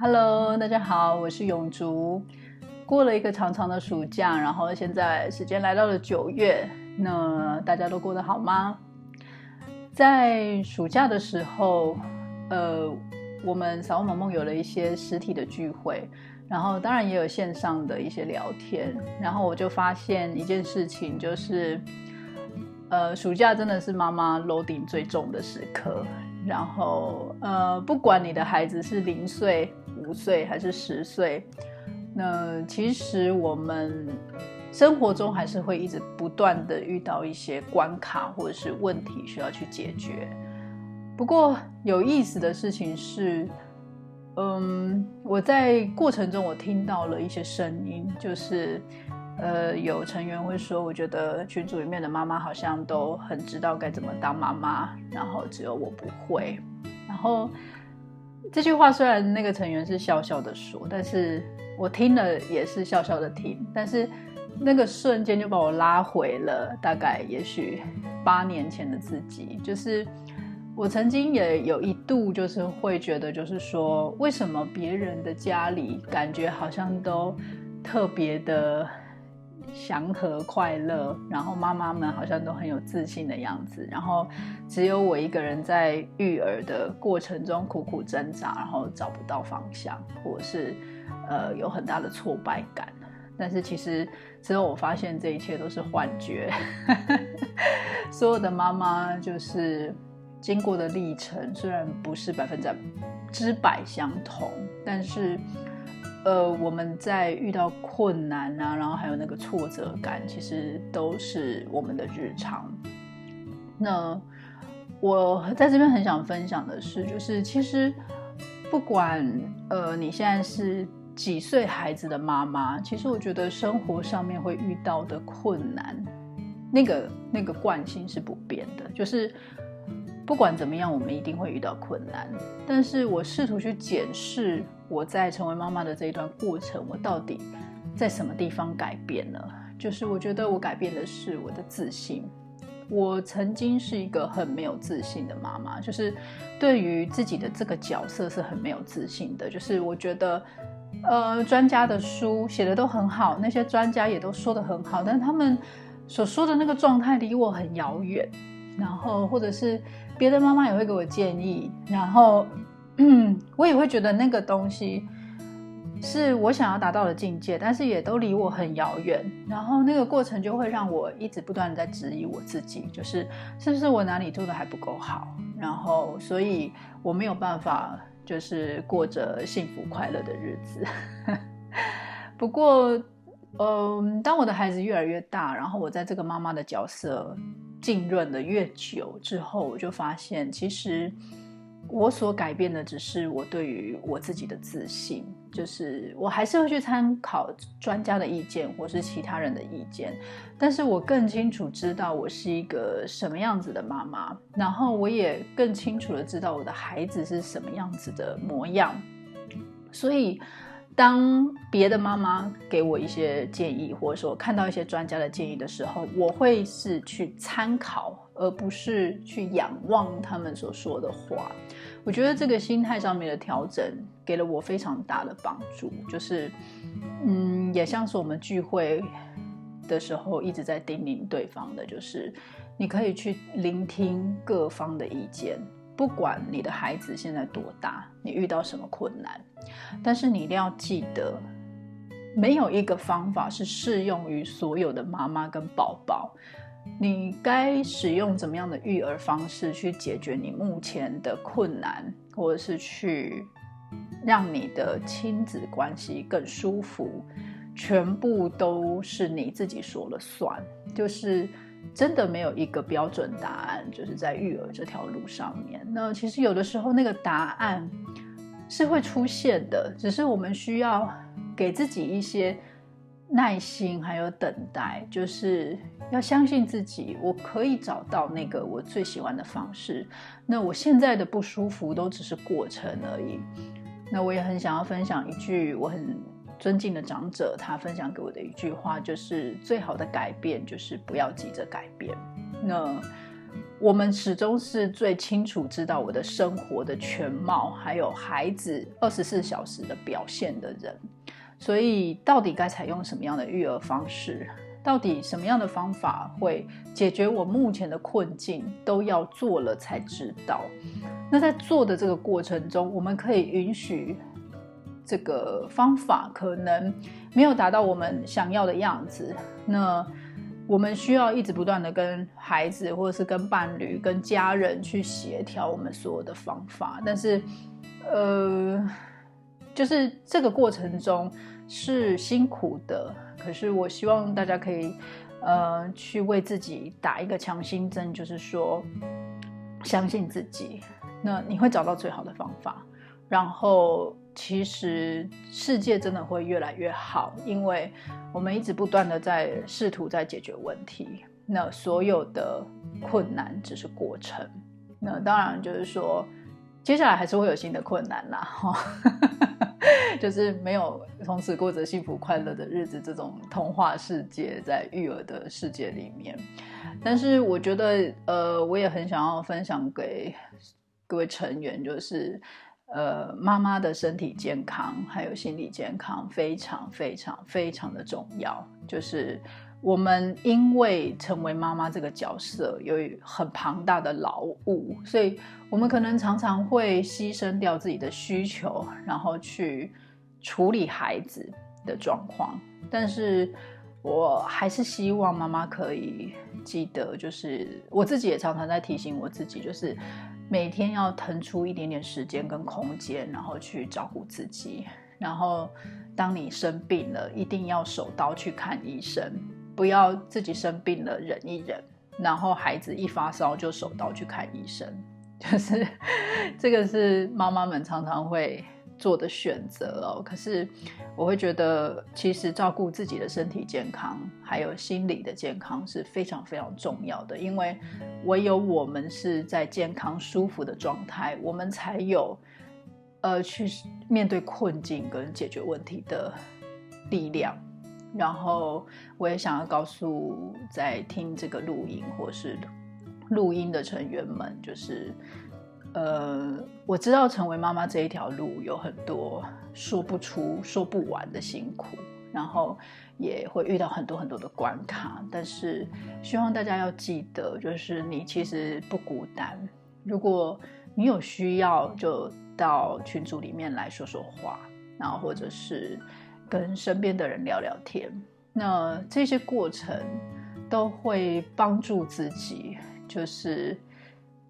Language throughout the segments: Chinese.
Hello，大家好，我是永竹。过了一个长长的暑假，然后现在时间来到了九月，那大家都过得好吗？在暑假的时候，呃，我们撒哇玛蒙有了一些实体的聚会，然后当然也有线上的一些聊天，然后我就发现一件事情，就是，呃，暑假真的是妈妈 loading 最重的时刻。然后，呃，不管你的孩子是零岁、五岁还是十岁，那其实我们生活中还是会一直不断的遇到一些关卡或者是问题需要去解决。不过有意思的事情是，嗯，我在过程中我听到了一些声音，就是。呃，有成员会说，我觉得群组里面的妈妈好像都很知道该怎么当妈妈，然后只有我不会。然后这句话虽然那个成员是笑笑的说，但是我听了也是笑笑的听。但是那个瞬间就把我拉回了大概也许八年前的自己，就是我曾经也有一度就是会觉得，就是说为什么别人的家里感觉好像都特别的。祥和快乐，然后妈妈们好像都很有自信的样子，然后只有我一个人在育儿的过程中苦苦挣扎，然后找不到方向，或者是呃有很大的挫败感。但是其实之后我发现这一切都是幻觉，所有的妈妈就是经过的历程，虽然不是百分之百相同，但是。呃，我们在遇到困难啊，然后还有那个挫折感，其实都是我们的日常。那我在这边很想分享的是，就是其实不管呃你现在是几岁孩子的妈妈，其实我觉得生活上面会遇到的困难，那个那个惯性是不变的，就是。不管怎么样，我们一定会遇到困难。但是我试图去检视我在成为妈妈的这一段过程，我到底在什么地方改变了？就是我觉得我改变的是我的自信。我曾经是一个很没有自信的妈妈，就是对于自己的这个角色是很没有自信的。就是我觉得，呃，专家的书写的都很好，那些专家也都说得很好，但他们所说的那个状态离我很遥远。然后，或者是别的妈妈也会给我建议，然后，嗯，我也会觉得那个东西是我想要达到的境界，但是也都离我很遥远。然后那个过程就会让我一直不断地在质疑我自己，就是是不是我哪里做的还不够好？然后，所以我没有办法就是过着幸福快乐的日子。不过，嗯，当我的孩子越来越大，然后我在这个妈妈的角色。浸润的越久之后，我就发现，其实我所改变的只是我对于我自己的自信，就是我还是会去参考专家的意见或是其他人的意见，但是我更清楚知道我是一个什么样子的妈妈，然后我也更清楚的知道我的孩子是什么样子的模样，所以。当别的妈妈给我一些建议，或者说看到一些专家的建议的时候，我会是去参考，而不是去仰望他们所说的话。我觉得这个心态上面的调整给了我非常大的帮助。就是，嗯，也像是我们聚会的时候一直在叮咛对方的，就是你可以去聆听各方的意见。不管你的孩子现在多大，你遇到什么困难，但是你一定要记得，没有一个方法是适用于所有的妈妈跟宝宝。你该使用怎么样的育儿方式去解决你目前的困难，或者是去让你的亲子关系更舒服，全部都是你自己说了算，就是。真的没有一个标准答案，就是在育儿这条路上面。那其实有的时候那个答案是会出现的，只是我们需要给自己一些耐心，还有等待，就是要相信自己，我可以找到那个我最喜欢的方式。那我现在的不舒服都只是过程而已。那我也很想要分享一句我很。尊敬的长者，他分享给我的一句话就是：最好的改变就是不要急着改变。那我们始终是最清楚知道我的生活的全貌，还有孩子二十四小时的表现的人。所以，到底该采用什么样的育儿方式？到底什么样的方法会解决我目前的困境？都要做了才知道。那在做的这个过程中，我们可以允许这个方法可能没有达到我们想要的样子。那我们需要一直不断的跟孩子，或者是跟伴侣、跟家人去协调我们所有的方法。但是，呃。就是这个过程中是辛苦的，可是我希望大家可以，呃，去为自己打一个强心针，就是说，相信自己，那你会找到最好的方法。然后，其实世界真的会越来越好，因为我们一直不断的在试图在解决问题。那所有的困难只是过程。那当然就是说，接下来还是会有新的困难啦，哈。就是没有从此过着幸福快乐的日子这种童话世界，在育儿的世界里面。但是我觉得，呃，我也很想要分享给各位成员，就是，呃，妈妈的身体健康还有心理健康非常非常非常的重要。就是我们因为成为妈妈这个角色有很庞大的劳务，所以我们可能常常会牺牲掉自己的需求，然后去。处理孩子的状况，但是我还是希望妈妈可以记得，就是我自己也常常在提醒我自己，就是每天要腾出一点点时间跟空间，然后去照顾自己。然后当你生病了，一定要手刀去看医生，不要自己生病了忍一忍，然后孩子一发烧就手刀去看医生。就是这个是妈妈们常常会。做的选择哦，可是我会觉得，其实照顾自己的身体健康，还有心理的健康是非常非常重要的。因为唯有我们是在健康舒服的状态，我们才有呃去面对困境跟解决问题的力量。然后我也想要告诉在听这个录音或是录音的成员们，就是。呃，我知道成为妈妈这一条路有很多说不出、说不完的辛苦，然后也会遇到很多很多的关卡。但是希望大家要记得，就是你其实不孤单。如果你有需要，就到群组里面来说说话，然后或者是跟身边的人聊聊天。那这些过程都会帮助自己，就是。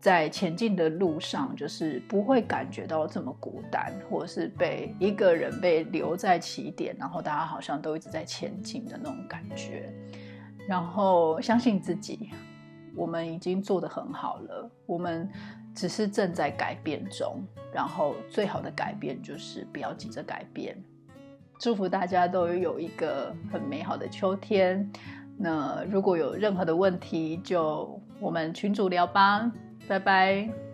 在前进的路上，就是不会感觉到这么孤单，或者是被一个人被留在起点，然后大家好像都一直在前进的那种感觉。然后相信自己，我们已经做得很好了，我们只是正在改变中。然后最好的改变就是不要急着改变。祝福大家都有一个很美好的秋天。那如果有任何的问题，就我们群主聊吧。拜拜。